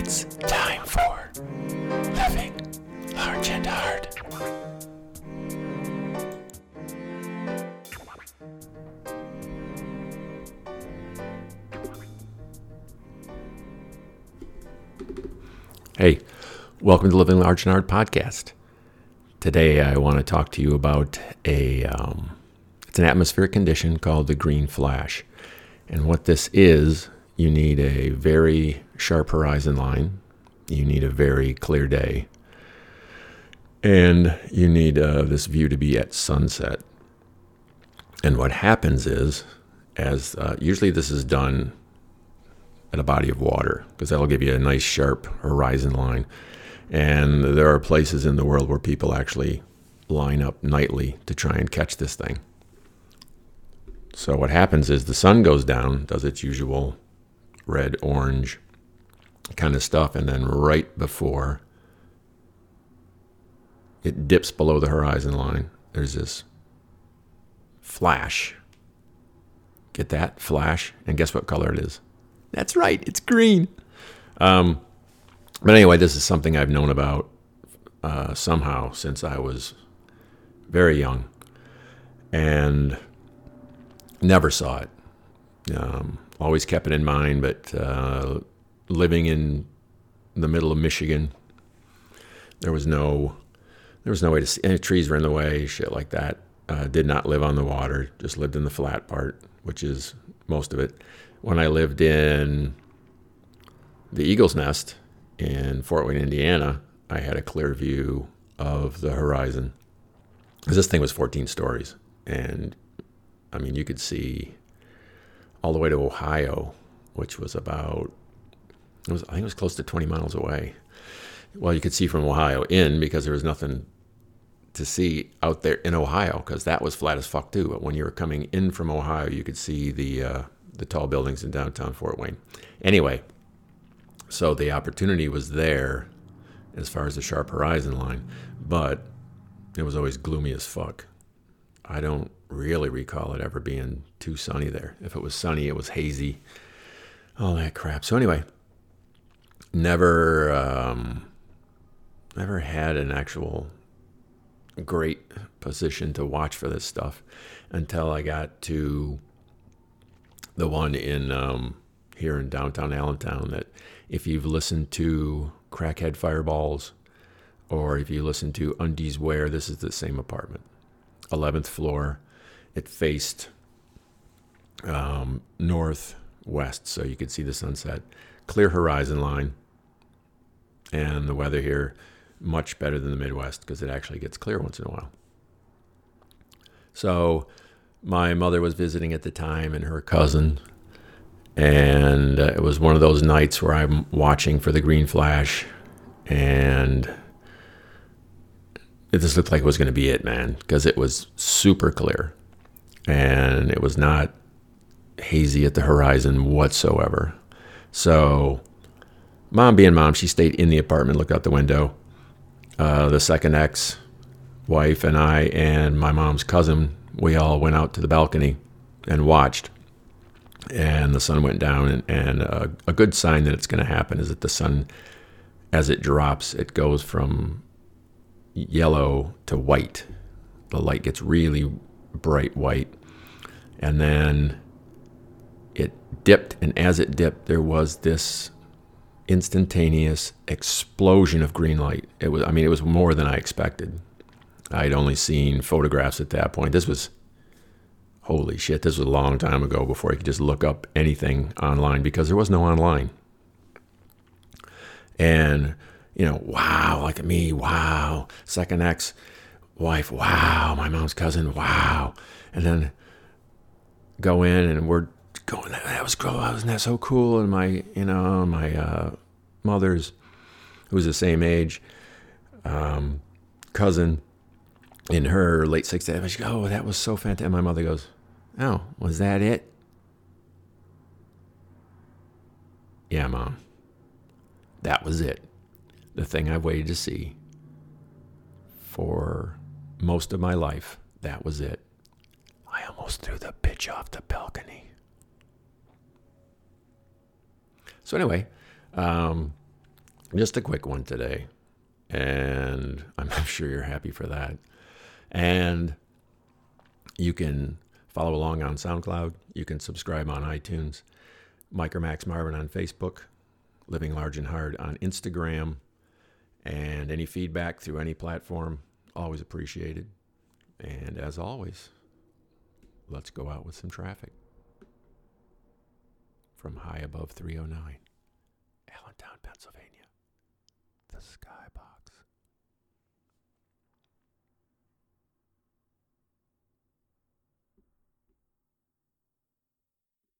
It's time for Living Large and Hard. Hey, welcome to Living Large and Hard podcast. Today I want to talk to you about a um, it's an atmospheric condition called the green flash. And what this is you need a very sharp horizon line, you need a very clear day, and you need uh, this view to be at sunset. And what happens is, as uh, usually this is done at a body of water, because that'll give you a nice sharp horizon line. And there are places in the world where people actually line up nightly to try and catch this thing. So what happens is the sun goes down, does its usual red, orange kind of stuff, and then right before it dips below the horizon line, there's this flash. Get that? Flash. And guess what color it is? That's right, it's green. Um, but anyway, this is something I've known about uh, somehow since I was very young and never saw it. Um, always kept it in mind, but uh, living in the middle of Michigan, there was no there was no way to see any trees were in the way, shit like that. Uh, did not live on the water, just lived in the flat part, which is most of it. When I lived in the Eagle's Nest in Fort Wayne, Indiana, I had a clear view of the horizon. This thing was 14 stories. And I mean, you could see all the way to Ohio, which was about, was, I think it was close to 20 miles away. Well, you could see from Ohio in because there was nothing to see out there in Ohio because that was flat as fuck too. But when you were coming in from Ohio, you could see the uh, the tall buildings in downtown Fort Wayne. Anyway, so the opportunity was there as far as the sharp horizon line, but it was always gloomy as fuck. I don't really recall it ever being too sunny there. If it was sunny, it was hazy, all that crap. So anyway, never, um, never had an actual great position to watch for this stuff until I got to the one in um, here in downtown Allentown. That if you've listened to Crackhead Fireballs or if you listen to Undies Wear, this is the same apartment. 11th floor. It faced um, northwest, so you could see the sunset. Clear horizon line. And the weather here, much better than the Midwest because it actually gets clear once in a while. So, my mother was visiting at the time and her cousin. And uh, it was one of those nights where I'm watching for the green flash and just looked like it was going to be it, man, because it was super clear and it was not hazy at the horizon whatsoever. So, mom being mom, she stayed in the apartment, looked out the window. Uh, the second ex wife and I and my mom's cousin, we all went out to the balcony and watched. And the sun went down, and, and uh, a good sign that it's going to happen is that the sun, as it drops, it goes from yellow to white. The light gets really bright white. And then it dipped, and as it dipped, there was this instantaneous explosion of green light. It was, I mean, it was more than I expected. I'd only seen photographs at that point. This was, holy shit, this was a long time ago before you could just look up anything online because there was no online. And you know, wow, like me, wow, second ex wife, wow, my mom's cousin, wow. And then go in and we're going, that was cool, wasn't that so cool? And my, you know, my uh, mother's, who's the same age, um, cousin in her late 60s, she goes, oh, that was so fantastic. And my mother goes, oh, was that it? Yeah, mom. That was it the thing I've waited to see for most of my life. That was it. I almost threw the bitch off the balcony. So, anyway, um, just a quick one today. And I'm sure you're happy for that. And you can follow along on SoundCloud. You can subscribe on iTunes. Micromax Marvin on Facebook. Living Large and Hard on Instagram. And any feedback through any platform, always appreciated. And as always, let's go out with some traffic. From high above 309, Allentown, Pennsylvania, the Skybox.